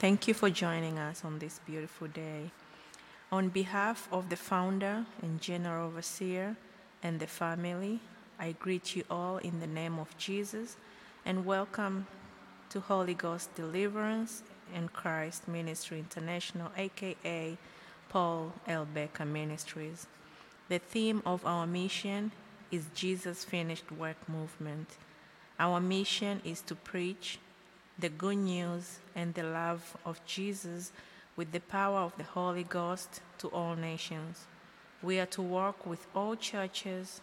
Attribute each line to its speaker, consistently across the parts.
Speaker 1: Thank you for joining us on this beautiful day. On behalf of the founder and general overseer and the family, I greet you all in the name of Jesus and welcome to Holy Ghost Deliverance and Christ Ministry International, aka Paul L. Baker Ministries. The theme of our mission is Jesus Finished Work Movement. Our mission is to preach the good news and the love of Jesus with the power of the Holy Ghost to all nations. We are to work with all churches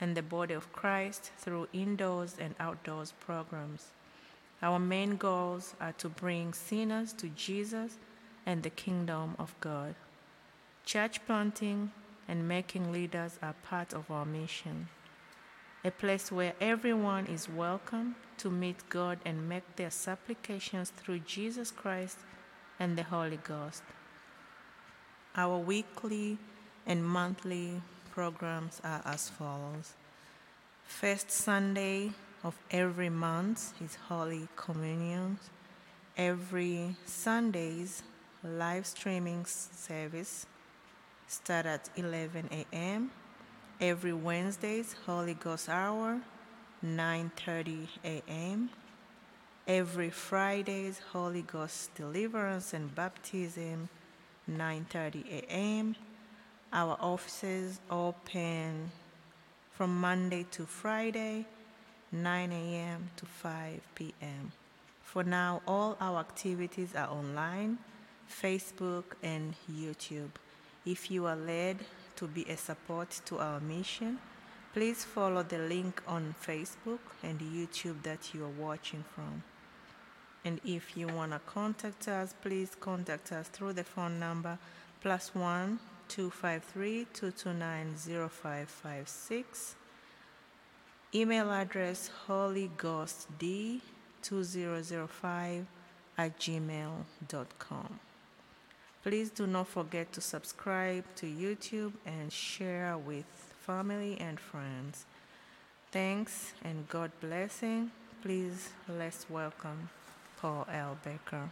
Speaker 1: and the body of Christ through indoors and outdoors programs. Our main goals are to bring sinners to Jesus and the kingdom of God. Church planting and making leaders are part of our mission. A place where everyone is welcome to meet God and make their supplications through Jesus Christ and the Holy Ghost. Our weekly and monthly programs are as follows. First Sunday of every month is Holy Communion. Every Sundays, live streaming service start at 11 a.m. Every Wednesdays, Holy Ghost Hour, 9:30 a.m. Every Fridays, Holy Ghost Deliverance and Baptism, 9:30 a.m. Our offices open from Monday to Friday, 9 a.m. to 5 p.m. For now, all our activities are online, Facebook and YouTube. If you are led to be a support to our mission, please follow the link on Facebook and YouTube that you are watching from. And if you want to contact us, please contact us through the phone number plus one 253 229 0556. Email address holyghostd2005 at gmail.com. Please do not forget to subscribe to YouTube and share with family and friends. Thanks and God blessing. Please let's welcome Paul L. Baker.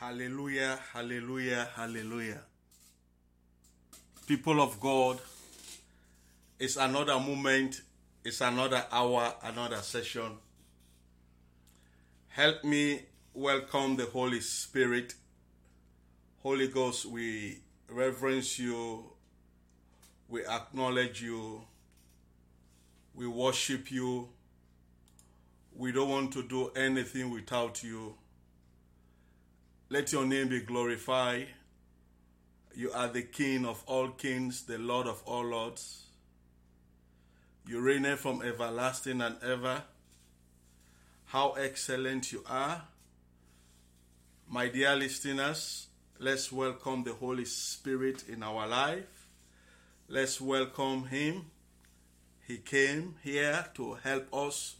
Speaker 2: Hallelujah, hallelujah, hallelujah. People of God, it's another moment, it's another hour, another session. Help me welcome the Holy Spirit. Holy Ghost, we reverence you, we acknowledge you, we worship you. We don't want to do anything without you. Let your name be glorified. You are the King of all kings, the Lord of all lords. You reign from everlasting and ever. How excellent you are. My dear listeners, let's welcome the Holy Spirit in our life. Let's welcome Him. He came here to help us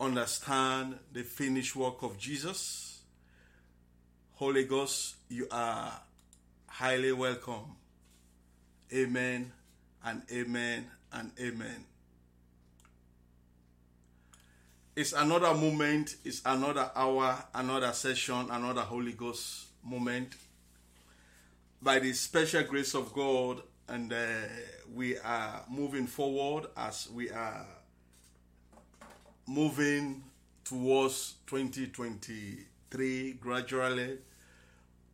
Speaker 2: understand the finished work of Jesus. Holy Ghost, you are highly welcome. Amen and amen and amen. It's another moment, it's another hour, another session, another Holy Ghost moment. By the special grace of God, and uh, we are moving forward as we are moving towards 2023 gradually.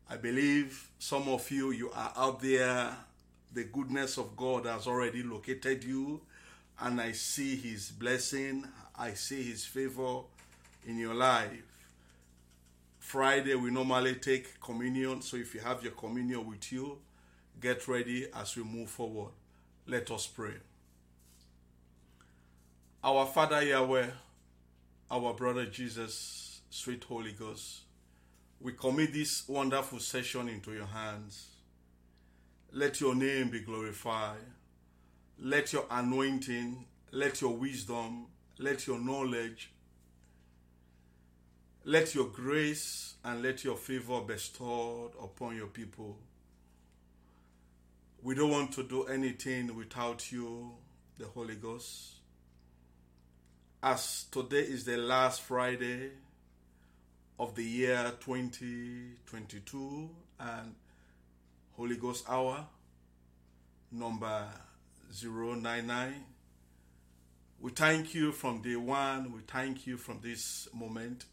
Speaker 2: I believe some of you, you are out there. The goodness of God has already located you, and I see His blessing, I see His favor in your life. Friday, we normally take communion, so if you have your communion with you, get ready as we move forward. Let us pray. Our Father Yahweh, our brother Jesus, sweet Holy Ghost, we commit this wonderful session into your hands. Let your name be glorified. Let your anointing, let your wisdom, let your knowledge, let your grace, and let your favor bestowed upon your people. We don't want to do anything without you, the Holy Ghost. As today is the last Friday of the year 2022 and Holy Ghost Hour number 099. We thank you from day one. We thank you from this moment.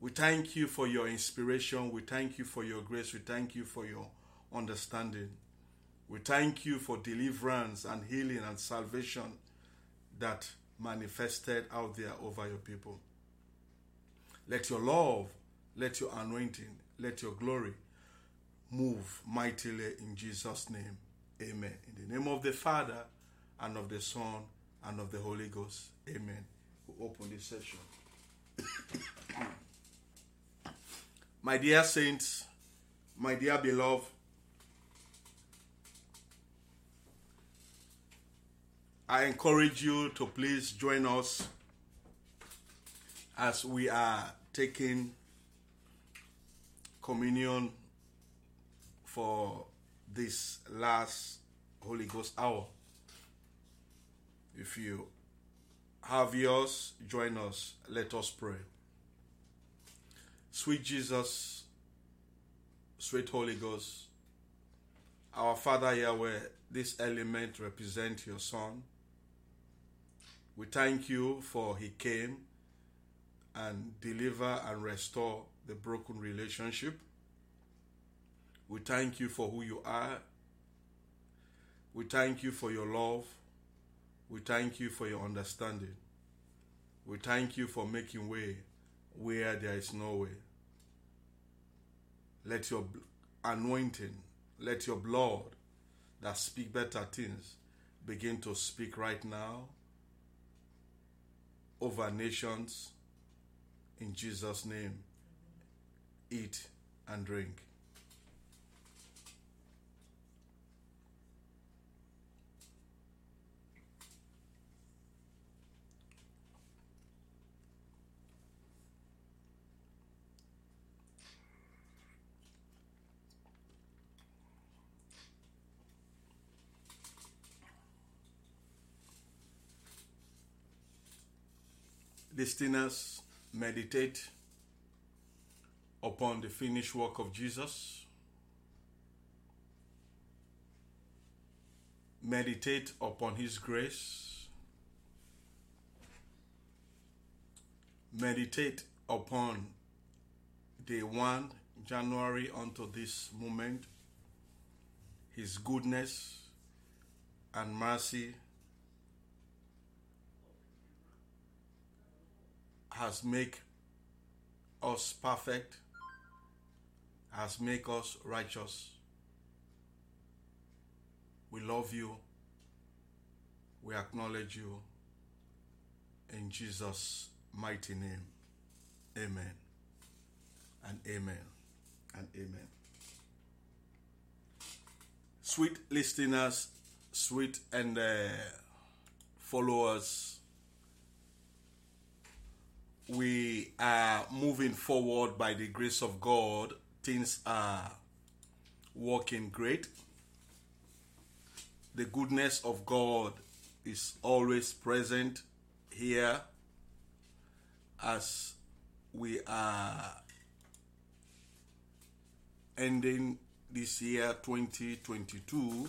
Speaker 2: We thank you for your inspiration. We thank you for your grace. We thank you for your understanding. We thank you for deliverance and healing and salvation that manifested out there over your people. Let your love, let your anointing, let your glory move mightily in Jesus' name. Amen. In the name of the Father, and of the Son, and of the Holy Ghost. Amen. We open this session. my dear saints, my dear beloved, I encourage you to please join us as we are taking communion for this last Holy Ghost hour. If you have yours, join us. Let us pray. Sweet Jesus, sweet Holy Ghost, our Father Yahweh, this element represent your Son. We thank you for he came and deliver and restore the broken relationship. We thank you for who you are. We thank you for your love. We thank you for your understanding. We thank you for making way where there is no way. Let your anointing, let your blood that speak better things begin to speak right now over nations in Jesus' name. Eat and drink. listeners meditate upon the finished work of Jesus. Meditate upon His grace. Meditate upon day 1 January unto this moment, His goodness and mercy has made us perfect, has made us righteous. We love you. We acknowledge you. In Jesus' mighty name. Amen. And amen. And amen. Sweet listeners, sweet and uh, followers we are moving forward by the grace of God. Things are working great. The goodness of God is always present here as we are ending this year 2022,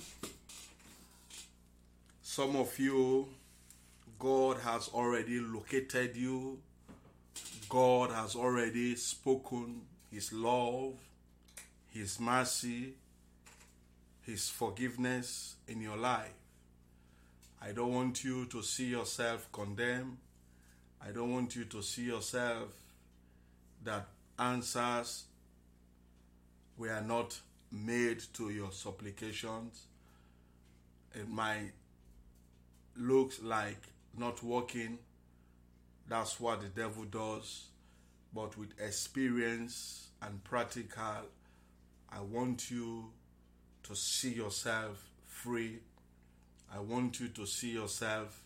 Speaker 2: some of you, God has already located you, God has already spoken His love, His mercy, His forgiveness in your life. I don't want you to see yourself condemned. I don't want you to see yourself that answers were not made to your supplications. It might look like not working. That's what the devil does. But with experience and practical, I want you to see yourself free. I want you to see yourself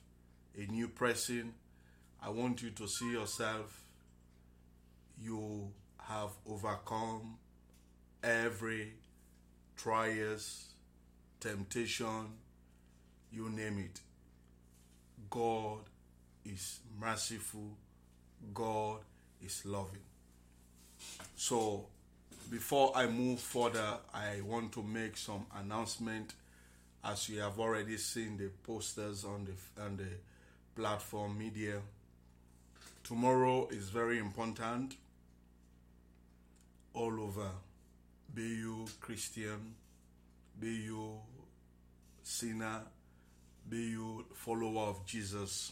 Speaker 2: a new person. I want you to see yourself you have overcome every trials, temptation, you name it. God is merciful. God is loving. So, before I move further, I want to make some announcement. As you have already seen the posters on the on the platform media, tomorrow is very important all over. Be you Christian, be you sinner, be you follower of Jesus.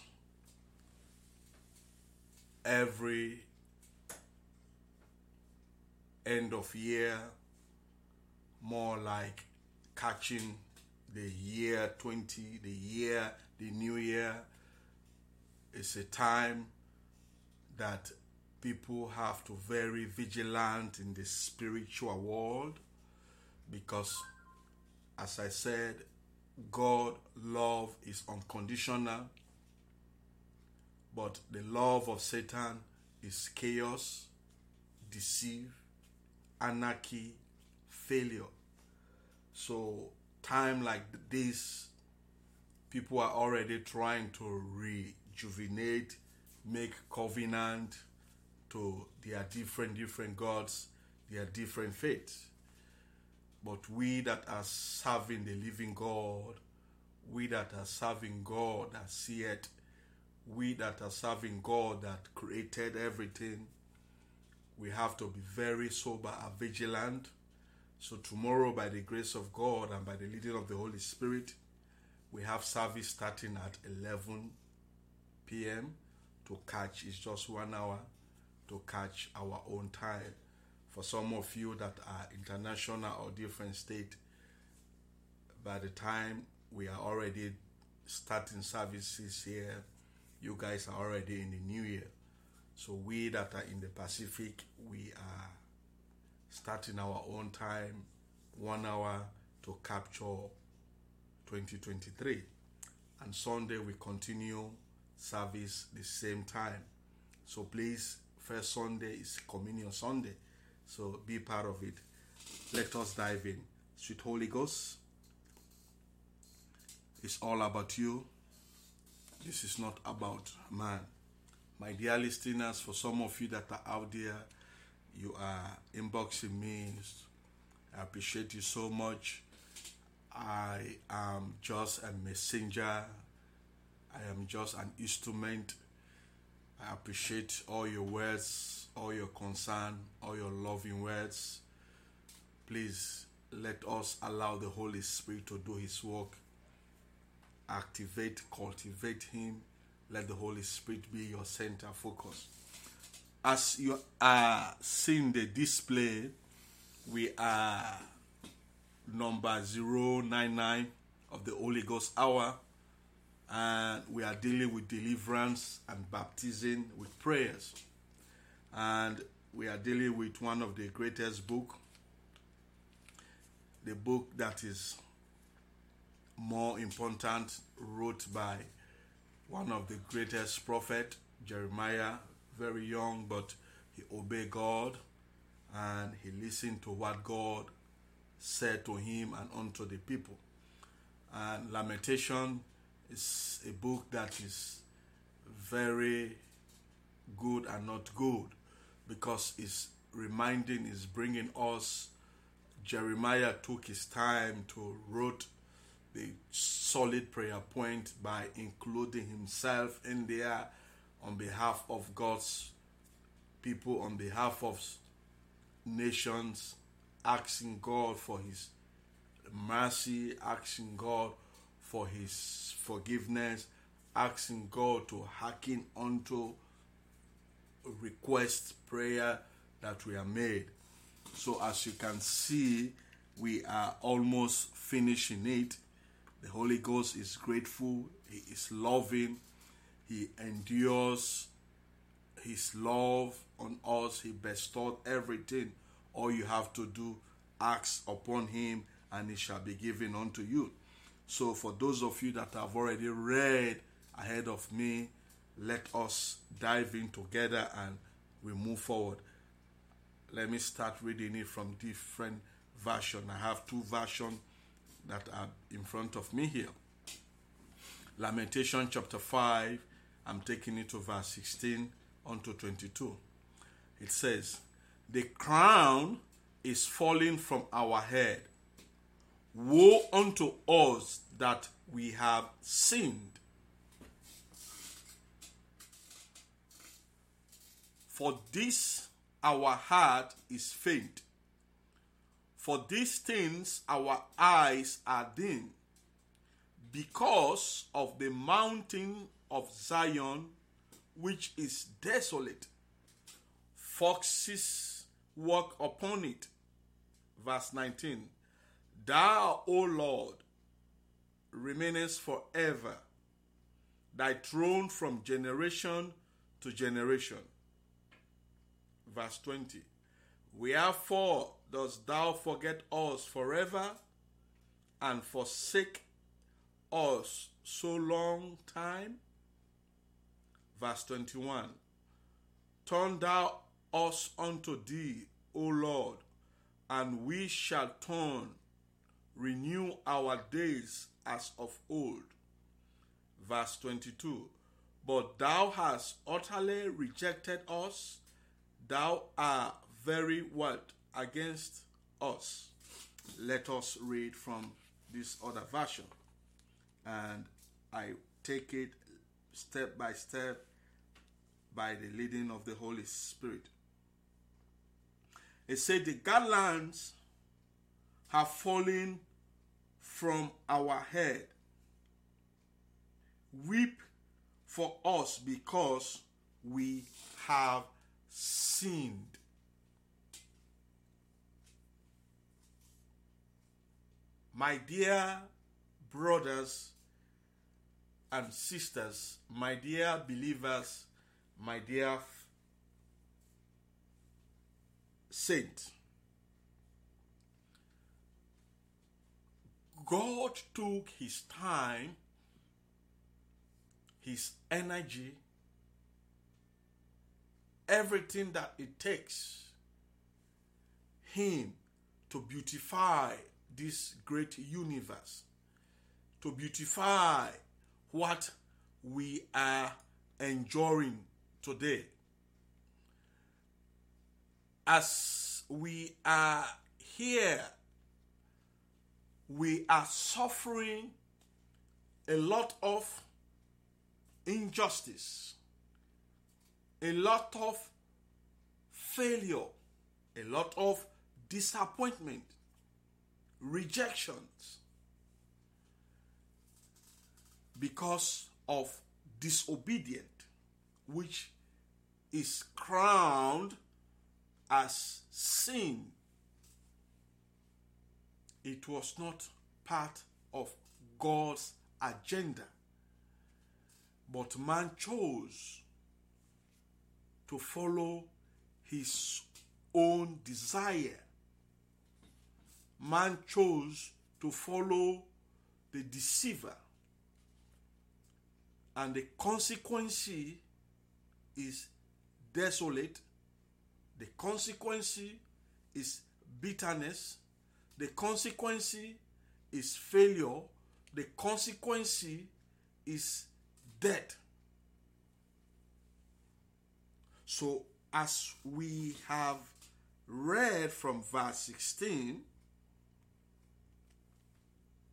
Speaker 2: Every end of year, more like catching the year 20, the year, the new year, is a time that people have to very vigilant in the spiritual world because as I said, God love is unconditional, but the love of Satan is chaos, deceive, anarchy, failure. So time like this, people are already trying to rejuvenate, make covenant to their different different gods, their different faiths. But we that are serving the living God, we that are serving God that seeth, we that are serving God that created everything, we have to be very sober and vigilant. So tomorrow, by the grace of God and by the leading of the Holy Spirit, we have service starting at 11 p.m. to catch. It's just one hour to catch our own time. For some of you that are international or different state, by the time we are already starting services here, you guys are already in the new year. So we that are in the Pacific, we are starting our own time, one hour to capture 2023. And Sunday we continue service the same time. So please first Sunday is Communion Sunday. So be part of it. Let us dive in. Sweet Holy Ghost, it's all about you. This is not about man. My dear listeners, for some of you that are out there, you are inboxing me. I appreciate you so much. I am just a messenger. I am just an instrument I appreciate all your words, all your concern, all your loving words. Please let us allow the Holy Spirit to do His work. Activate, cultivate Him. Let the Holy Spirit be your center focus. As you are seeing the display, we are number 099 of the Holy Ghost Hour and we are dealing with deliverance and baptism with prayers and we are dealing with one of the greatest book the book that is more important wrote by one of the greatest prophet jeremiah very young but he obeyed god and he listened to what god said to him and unto the people and lamentation is a book that is very good and not good because it's reminding, is bringing us. Jeremiah took his time to wrote solid prayer point by including himself in there on behalf of God's people, on behalf of nations, asking God for his mercy, asking God for his forgiveness, asking God to hearken unto request prayer that we are made. So as you can see, we are almost finishing it. The Holy Ghost is grateful, He is loving, He endures His love on us, He bestowed everything. All you have to do, ask upon Him, and it shall be given unto you. So, for those of you that have already read ahead of me, let us dive in together and we move forward. Let me start reading it from different version. I have two versions that are in front of me here. Lamentation chapter 5, I'm taking it to verse 16 unto 22. It says, The crown is falling from our head. Woe unto us that we have sinned. For this our heart is faint. For these things our eyes are dim. Because of the mountain of Zion, which is desolate, foxes walk upon it. Verse 19 Thou, O Lord, remainest forever, thy throne from generation to generation verse 20. Wherefore dost thou forget us forever and forsake us so long time? Verse 21. Turn thou us unto thee, O Lord, and we shall turn, renew our days as of old. Verse 22. But thou hast utterly rejected us Thou art very what against us. Let us read from this other version. And I take it step by step by the leading of the Holy Spirit. It said, The garlands have fallen from our head. Weep for us because we have sinned. My dear brothers and sisters, my dear believers, my dear saint, God took his time, his energy, everything that it takes him to beautify this great universe, to beautify what we are enjoying today. As we are here, we are suffering a lot of injustice a lot of failure, a lot of disappointment, rejections because of disobedient, which is crowned as sin. It was not part of God's agenda, but man chose to follow his own desire. Man chose to follow the deceiver. And the consequence is desolate. The consequence is bitterness. The consequence is failure. The consequence is death. So, as we have read from verse 16,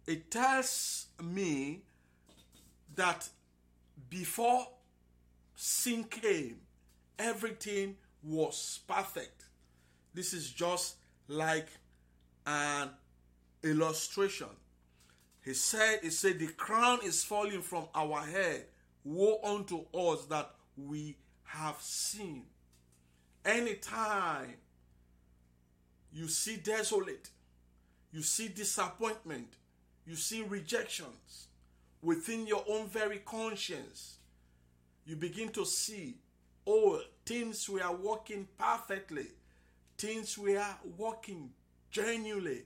Speaker 2: it tells me that before sin came, everything was perfect. This is just like an illustration. He said, He said, the crown is falling from our head. Woe unto us that we have seen. Anytime you see desolate, you see disappointment, you see rejections within your own very conscience, you begin to see, oh, things we are working perfectly, things we are working genuinely,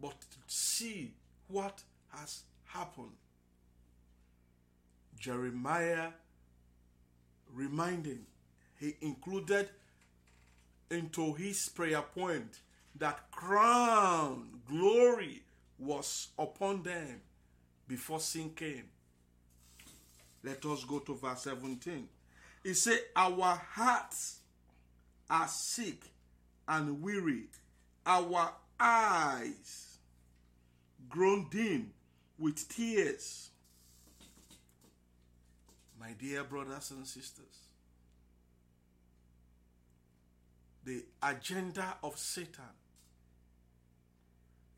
Speaker 2: but see what has happened. Jeremiah reminding, he included into his prayer point that crown, glory was upon them before sin came. Let us go to verse 17. He said, Our hearts are sick and weary, our eyes grown dim with tears. My dear brothers and sisters, the agenda of Satan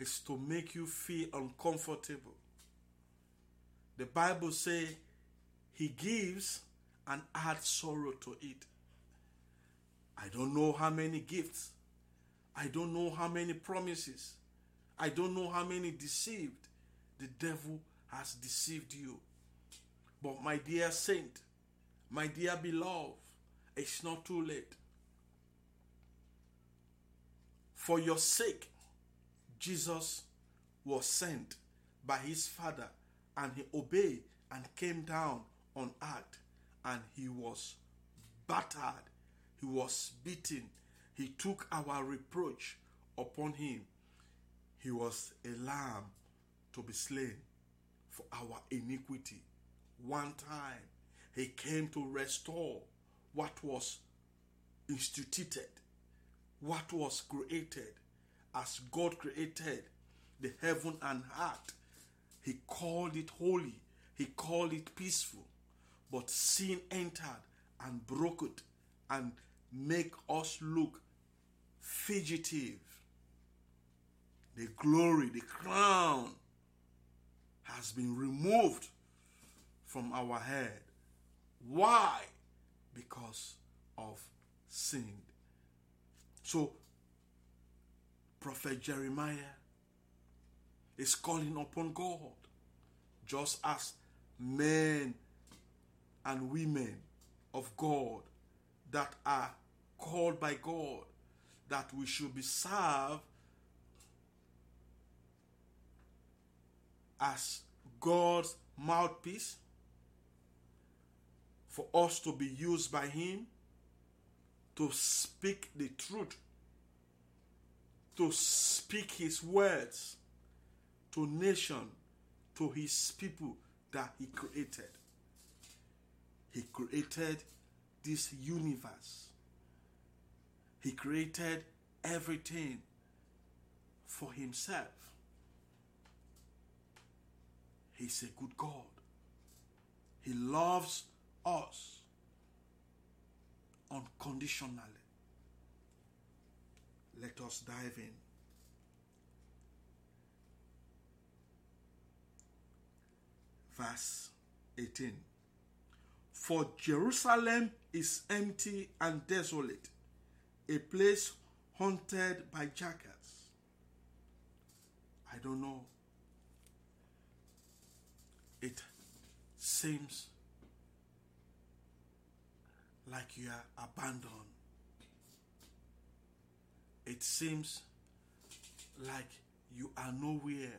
Speaker 2: is to make you feel uncomfortable. The Bible says he gives and adds sorrow to it. I don't know how many gifts. I don't know how many promises. I don't know how many deceived the devil has deceived you. But my dear saint, my dear beloved, it's not too late. For your sake, Jesus was sent by his Father and he obeyed and came down on earth and he was battered, he was beaten, he took our reproach upon him. He was a lamb to be slain for our iniquity. One time, he came to restore what was instituted, what was created. As God created the heaven and earth, he called it holy, he called it peaceful. But sin entered and broke it and make us look fugitive. The glory, the crown has been removed from our head. Why? Because of sin. So, Prophet Jeremiah is calling upon God, just as men and women of God that are called by God, that we should be served as God's mouthpiece for us to be used by Him to speak the truth, to speak His words to nation, to His people that He created. He created this universe. He created everything for Himself. He's a good God. He loves us unconditionally. Let us dive in. Verse 18 For Jerusalem is empty and desolate, a place haunted by jackals. I don't know. It seems like you are abandoned. It seems like you are nowhere.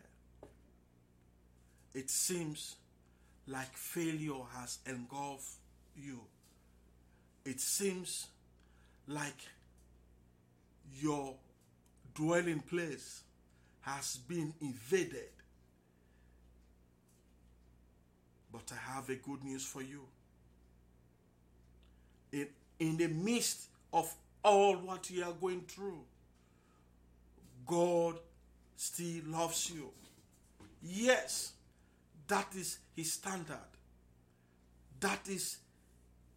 Speaker 2: It seems like failure has engulfed you. It seems like your dwelling place has been invaded. But I have a good news for you. In in the midst of all what you are going through, God still loves you. Yes, that is His standard. That is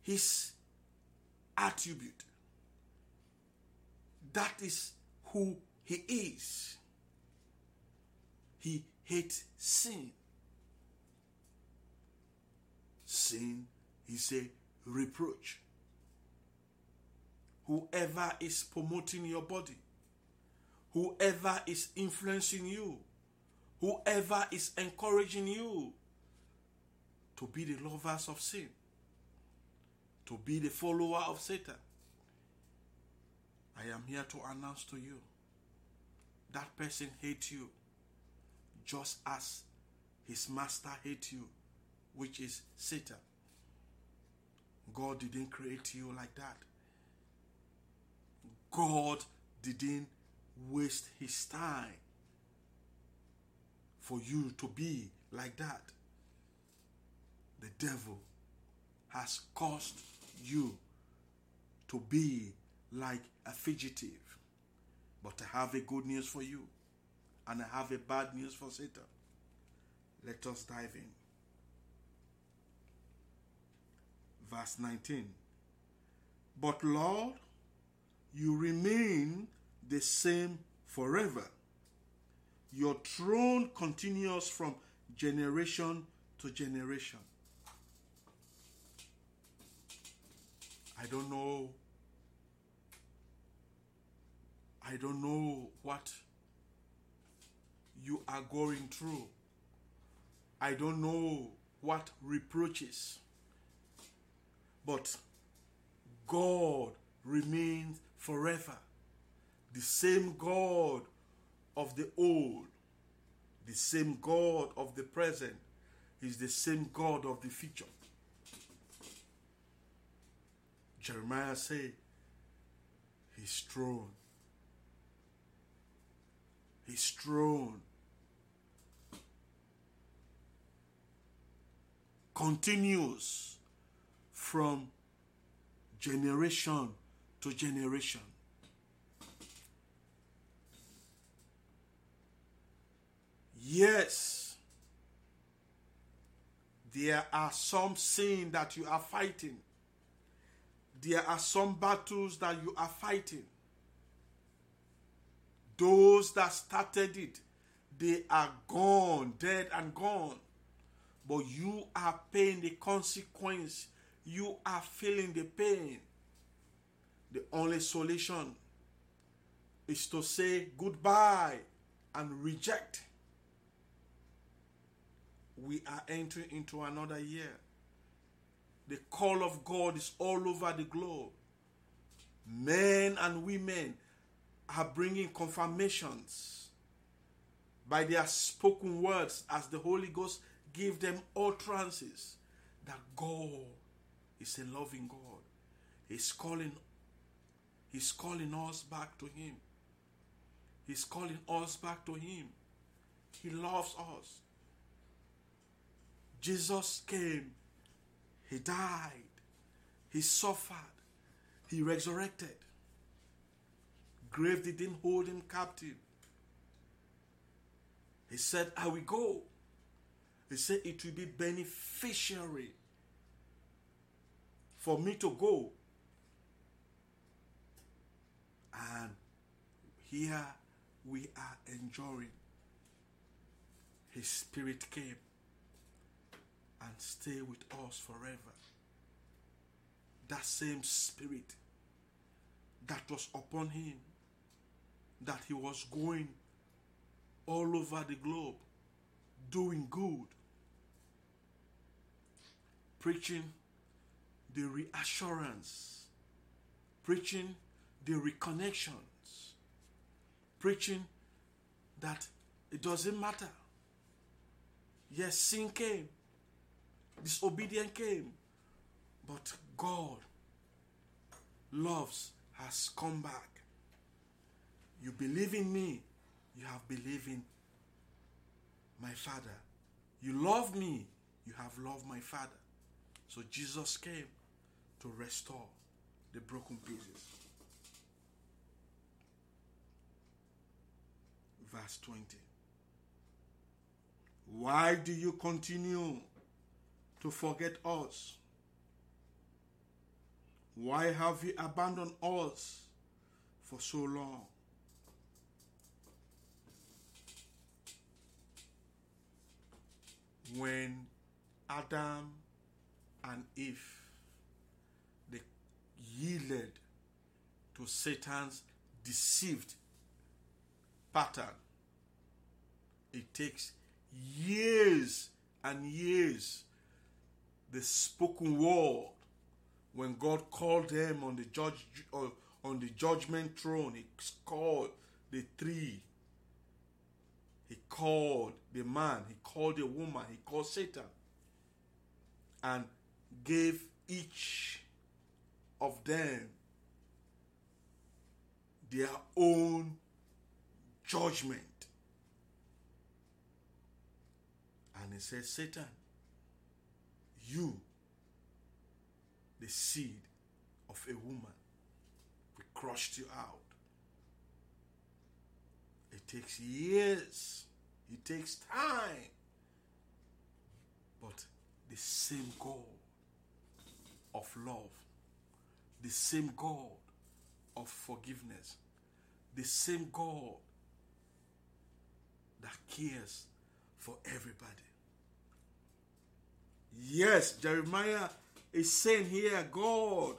Speaker 2: His attribute. That is who He is. He hates sin. Sin is a reproach. Whoever is promoting your body, whoever is influencing you, whoever is encouraging you to be the lovers of sin, to be the follower of Satan, I am here to announce to you that person hates you just as his master hates you, which is Satan. God didn't create you like that. God didn't waste his time for you to be like that. The devil has caused you to be like a fugitive. But I have a good news for you, and I have a bad news for Satan. Let us dive in. Verse 19. But Lord, you remain the same forever. Your throne continues from generation to generation. I don't know. I don't know what you are going through. I don't know what reproaches. But God remains forever. The same God of the old, the same God of the present, is the same God of the future. Jeremiah said, His throne, His throne continues from generation to generation. Yes, there are some sin that you are fighting. There are some battles that you are fighting. Those that started it, they are gone, dead and gone. But you are paying the consequence. You are feeling the pain. The only solution is to say goodbye and reject we are entering into another year. The call of God is all over the globe. Men and women are bringing confirmations by their spoken words as the Holy Ghost give them utterances that God is a loving God. He's calling He's calling us back to him. He's calling us back to him. He loves us. Jesus came, He died, He suffered, He resurrected. Grave didn't hold Him captive. He said, I will go. He said, it will be beneficiary for me to go. And here we are enjoying. His spirit came and stay with us forever. That same spirit that was upon him, that he was going all over the globe, doing good, preaching the reassurance, preaching the reconnections, preaching that it doesn't matter. Yes, sin came, disobedience came, but God loves has come back. You believe in me, you have believed in my Father. You love me, you have loved my Father. So Jesus came to restore the broken pieces. Verse 20. Why do you continue to forget us? Why have you abandoned us for so long? When Adam and Eve they yielded to Satan's deceived pattern, it takes years and years the spoken word when God called them on the judge uh, on the judgment throne, He called the three. He called the man. He called the woman. He called Satan, and gave each of them their own judgment. And he said, Satan, you the seed of a woman. We crushed you out. It takes years, it takes time. But the same God of love, the same God of forgiveness, the same God that cares for everybody. Yes, Jeremiah is saying here, God,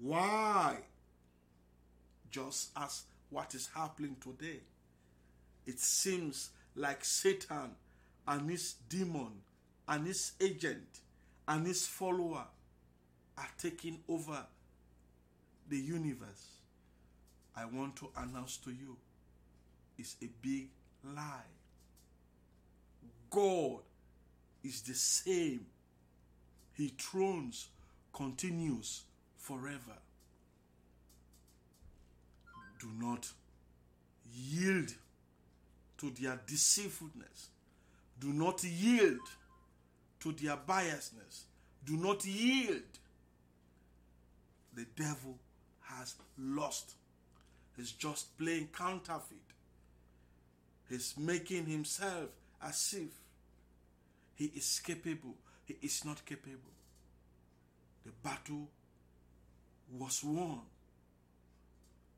Speaker 2: why? Just as what is happening today. It seems like Satan and his demon and his agent and his follower are taking over the universe. I want to announce to you it's a big lie. God is the same he thrones continues forever. Do not yield to their deceitfulness. Do not yield to their biasness. Do not yield. The devil has lost. He's just playing counterfeit. He's making himself as if he is capable he is not capable. The battle was won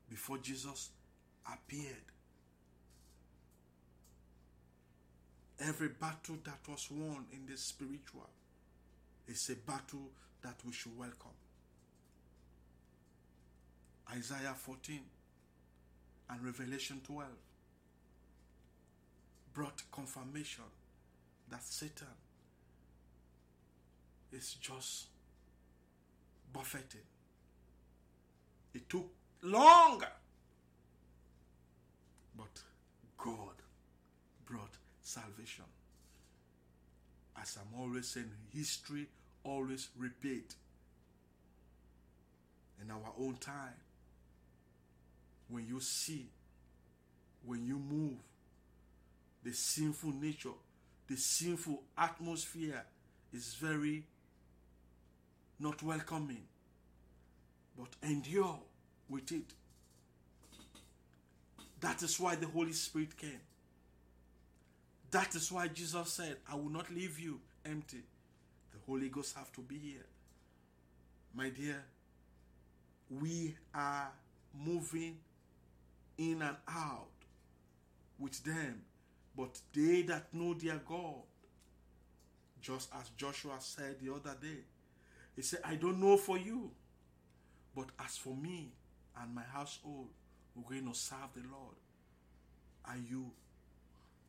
Speaker 2: before Jesus appeared. Every battle that was won in the spiritual is a battle that we should welcome. Isaiah 14 and Revelation 12 brought confirmation that Satan is just buffeting. It took longer, but God brought salvation. As I'm always saying, history always repeat. In our own time, when you see, when you move, the sinful nature, the sinful atmosphere is very not welcoming, but endure with it. That is why the Holy Spirit came. That is why Jesus said, I will not leave you empty. The Holy Ghost have to be here. My dear, we are moving in and out with them, but they that know their God, just as Joshua said the other day, he said, I don't know for you, but as for me and my household, we're going to serve the Lord. Are you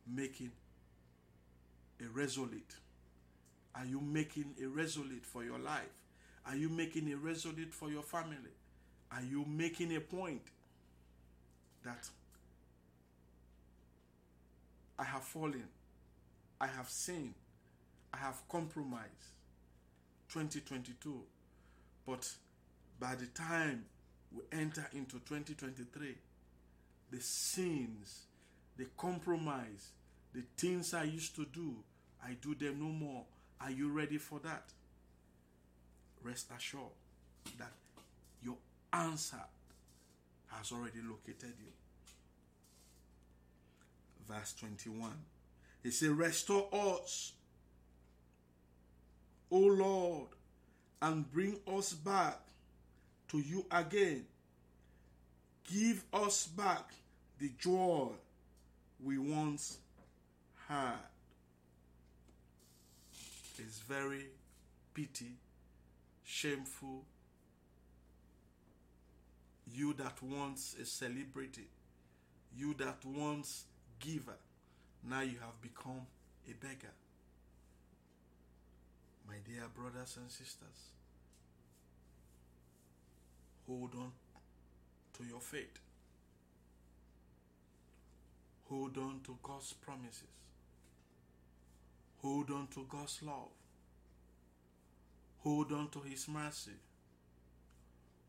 Speaker 2: making a resolute? Are you making a resolute for your life? Are you making a resolute for your family? Are you making a point that I have fallen, I have sinned, I have compromised? 2022. But by the time we enter into 2023, the sins, the compromise, the things I used to do, I do them no more. Are you ready for that? Rest assured that Your answer has already located you. Verse 21. He said, Restore us, O Lord, and bring us back to you again. Give us back the joy we once had. It's very pity, shameful. You that once a celebrity, you that once giver, now you have become a beggar. My dear brothers and sisters, hold on to your faith. Hold on to God's promises. Hold on to God's love. Hold on to His mercy.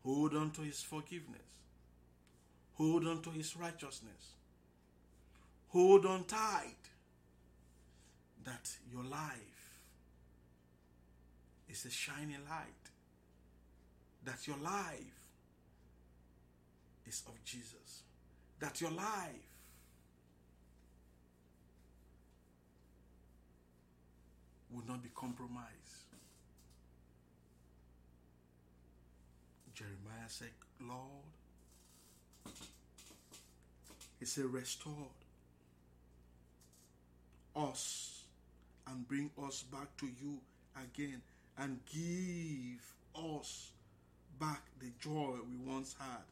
Speaker 2: Hold on to His forgiveness. Hold on to His righteousness. Hold on tight that your life is a shining light. That your life is of Jesus. That your life will not be compromised. Jeremiah said, Lord, he said, restore us and bring us back to you again and give us back the joy we once had.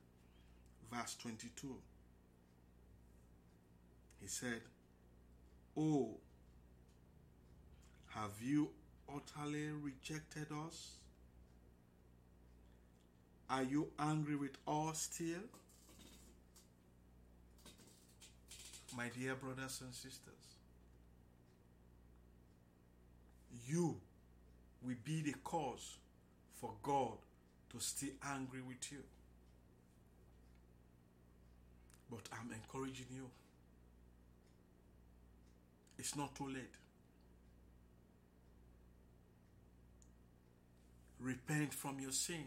Speaker 2: Verse 22. He said, Oh, have you utterly rejected us? Are you angry with us still? My dear brothers and sisters, you will be the cause for God to stay angry with you. But I'm encouraging you. It's not too late. Repent from your sin.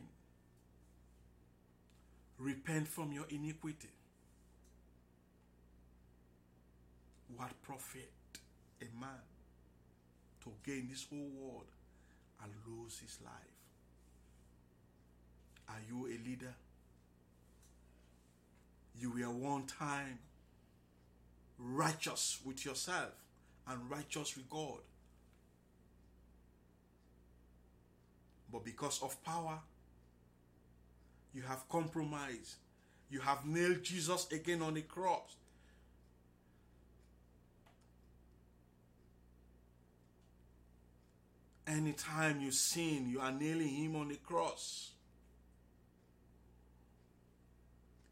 Speaker 2: Repent from your iniquity. What profit a man to gain this whole world and lose his life? Are you a leader? You were one time righteous with yourself and righteous with God. But because of power, you have compromised. You have nailed Jesus again on the cross. Anytime you sin, you are nailing him on the cross.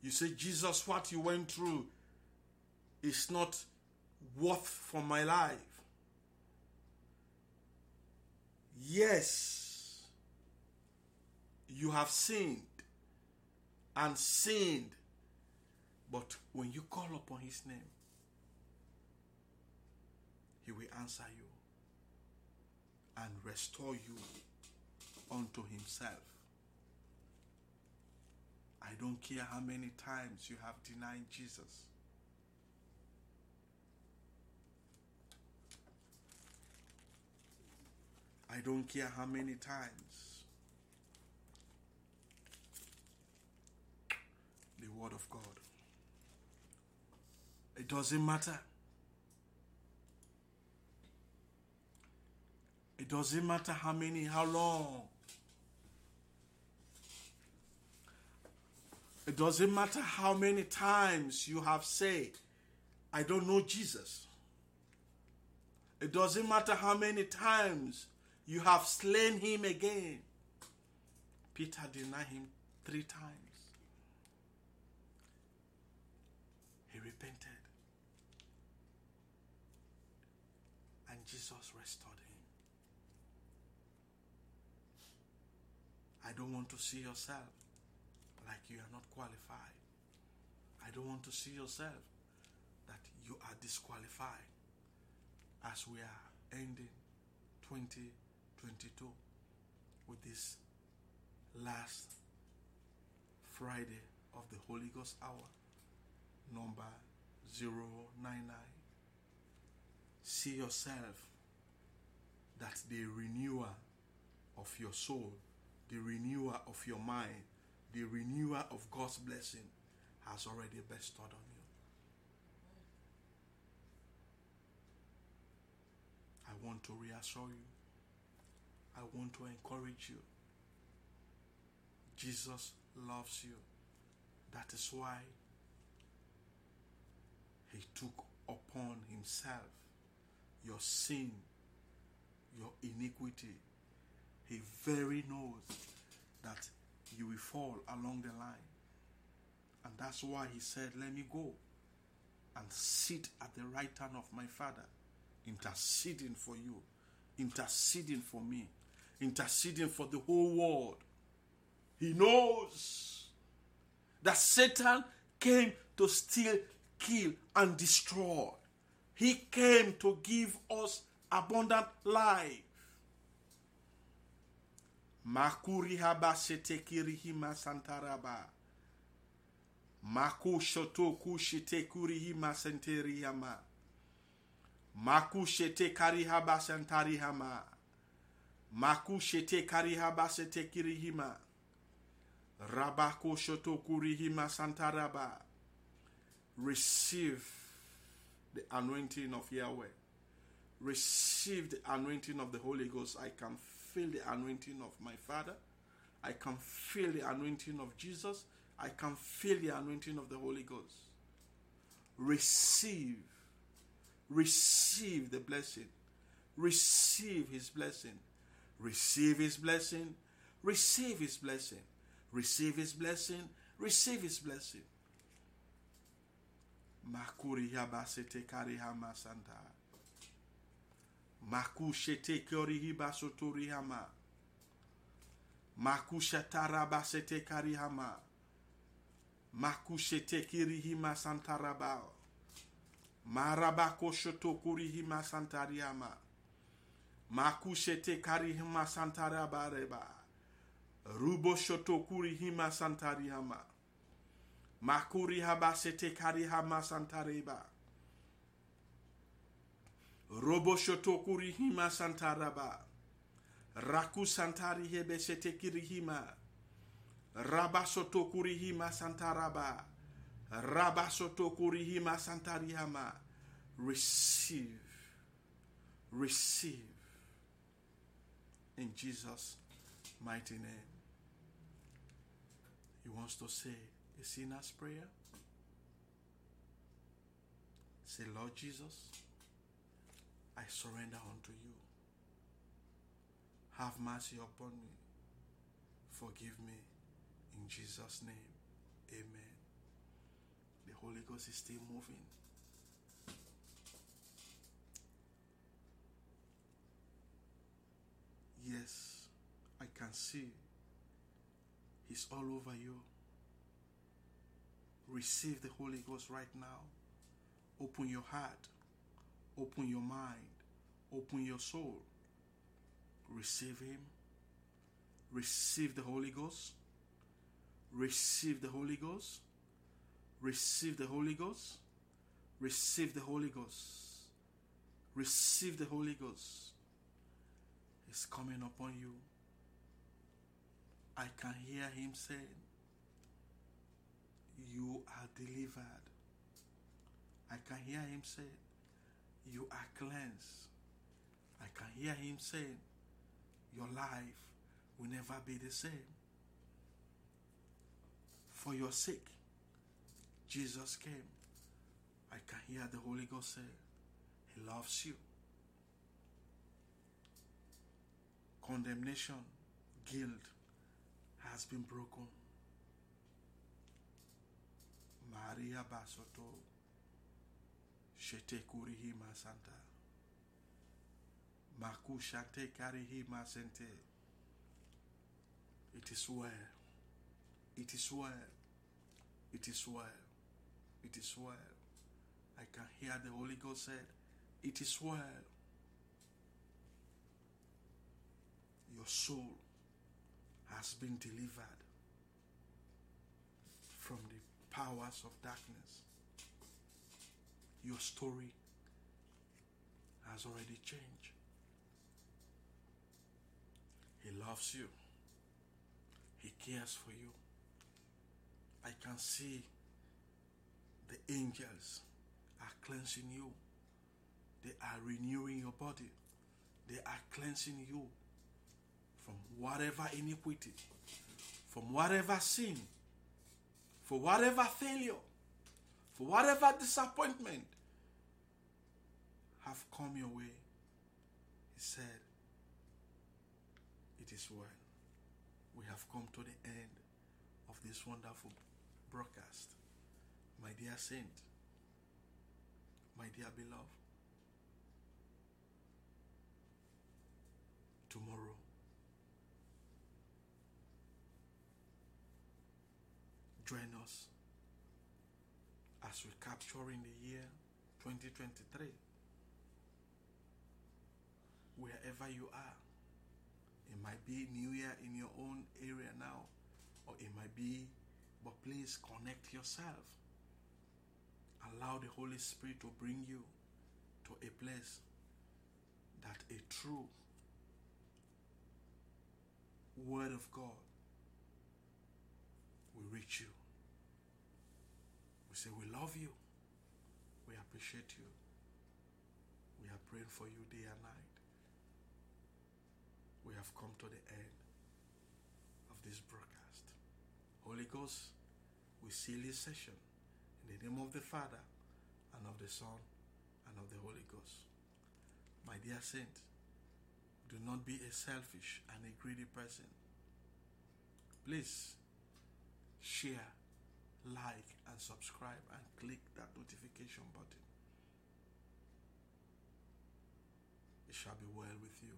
Speaker 2: You say, Jesus, what you went through is not worth for my life. Yes, you have sinned and sinned, but when you call upon his name, he will answer you and restore you unto himself. I don't care how many times you have denied Jesus. I don't care how many times. The Word of God. It doesn't matter. It doesn't matter how many, how long. It doesn't matter how many times you have said, I don't know Jesus. It doesn't matter how many times you have slain him again. Peter denied him three times. He repented. And Jesus restored him. I don't want to see yourself like you are not qualified. I don't want to see yourself that you are disqualified as we are ending 2022 with this last Friday of the Holy Ghost hour, number 099. See yourself that the renewer of your soul, the renewer of your mind, the renewer of God's blessing has already bestowed on you. I want to reassure you. I want to encourage you. Jesus loves you. That is why he took upon himself your sin, your iniquity. He very knows that you will fall along the line. And that's why he said, Let me go and sit at the right hand of my Father, interceding for you, interceding for me, interceding for the whole world. He knows that Satan came to steal, kill, and destroy. He came to give us abundant life. Makuri haba setekiri hima santaraba. Maku shoto kushite kuri hima senteri hama. Maku shete haba santari hama. Maku shete haba setekiri hima. Rabako shoto kuri hima santaraba. Receive the anointing of Yahweh. Receive the anointing of the Holy Ghost. I can feel the anointing of my Father. I can feel the anointing of Jesus. I can feel the anointing of the Holy Ghost. Receive. Receive the blessing. Receive His blessing. Receive His blessing. Receive His blessing. Receive His blessing. Receive His blessing. Makuri yabasete kari. Makushete kori hibasotori hama. Makushatara basete kari hama. Makushete kiri hima santaraba. Marabako shoto kuri hima santari hama. Makushete kari hima santaraba reba. Rubo shoto kuri hima santari hama. Makuri haba sete kari hama santareba. Robo shoto kuri hima santaraba. Raku santari hebe sete kiri hima. Raba soto kuri hima santaraba. Raba soto kuri hima santari hama. Receive. Receive. In Jesus' mighty name. He wants to say, a sinner's prayer. Say, Lord Jesus, I surrender unto you. Have mercy upon me. Forgive me. In Jesus' name, amen. The Holy Ghost is still moving. Yes, I can see He's all over you. Receive the Holy Ghost right now. Open your heart, open your mind, open your soul. Receive Him. Receive the Holy Ghost. Receive the Holy Ghost. Receive the Holy Ghost. Receive the Holy Ghost. Receive the Holy Ghost. It's coming upon you. I can hear Him saying, You are delivered. I can hear Him say, You are cleansed. I can hear Him saying, Your life will never be the same. For your sake, Jesus came. I can hear the Holy Ghost say, He loves you. Condemnation, guilt has been broken. Maria Basoto, Shete Kurihima Santa, Maku Shante Karihima Sente. It is well. It is well. It is well. It is well. I can hear the Holy Ghost said, It is well. Your soul has been delivered. from the powers of darkness. Your story has already changed. He loves you. He cares for you. I can see the angels are cleansing you. They are renewing your body. They are cleansing you from whatever iniquity, from whatever sin, for whatever failure, for whatever disappointment have come your way. He said, It is well. We have come to the end of this wonderful broadcast. My dear saint, my dear beloved, tomorrow join us as we capture in the year 2023 wherever you are it might be new year in your own area now or it might be but please connect yourself. Allow the holy spirit to bring you to a place that a true word of god will reach you say we love you we appreciate you we are praying for you day and night we have come to the end of this broadcast. Holy Ghost, we seal this session in the name of the Father and of the Son and of the Holy Ghost. My dear saint, do not be a selfish and a greedy person. Please share, like, and subscribe and click that notification button. It shall be well with you.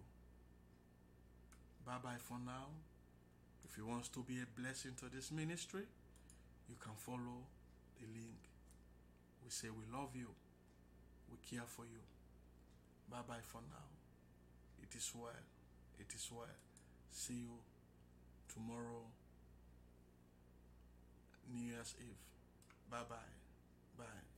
Speaker 2: Bye bye for now. If you want to be a blessing to this ministry, you can follow the link. We say we love you, we care for you. Bye bye for now. It is well. It is well. See you tomorrow, New Year's Eve. Bye bye. Bye.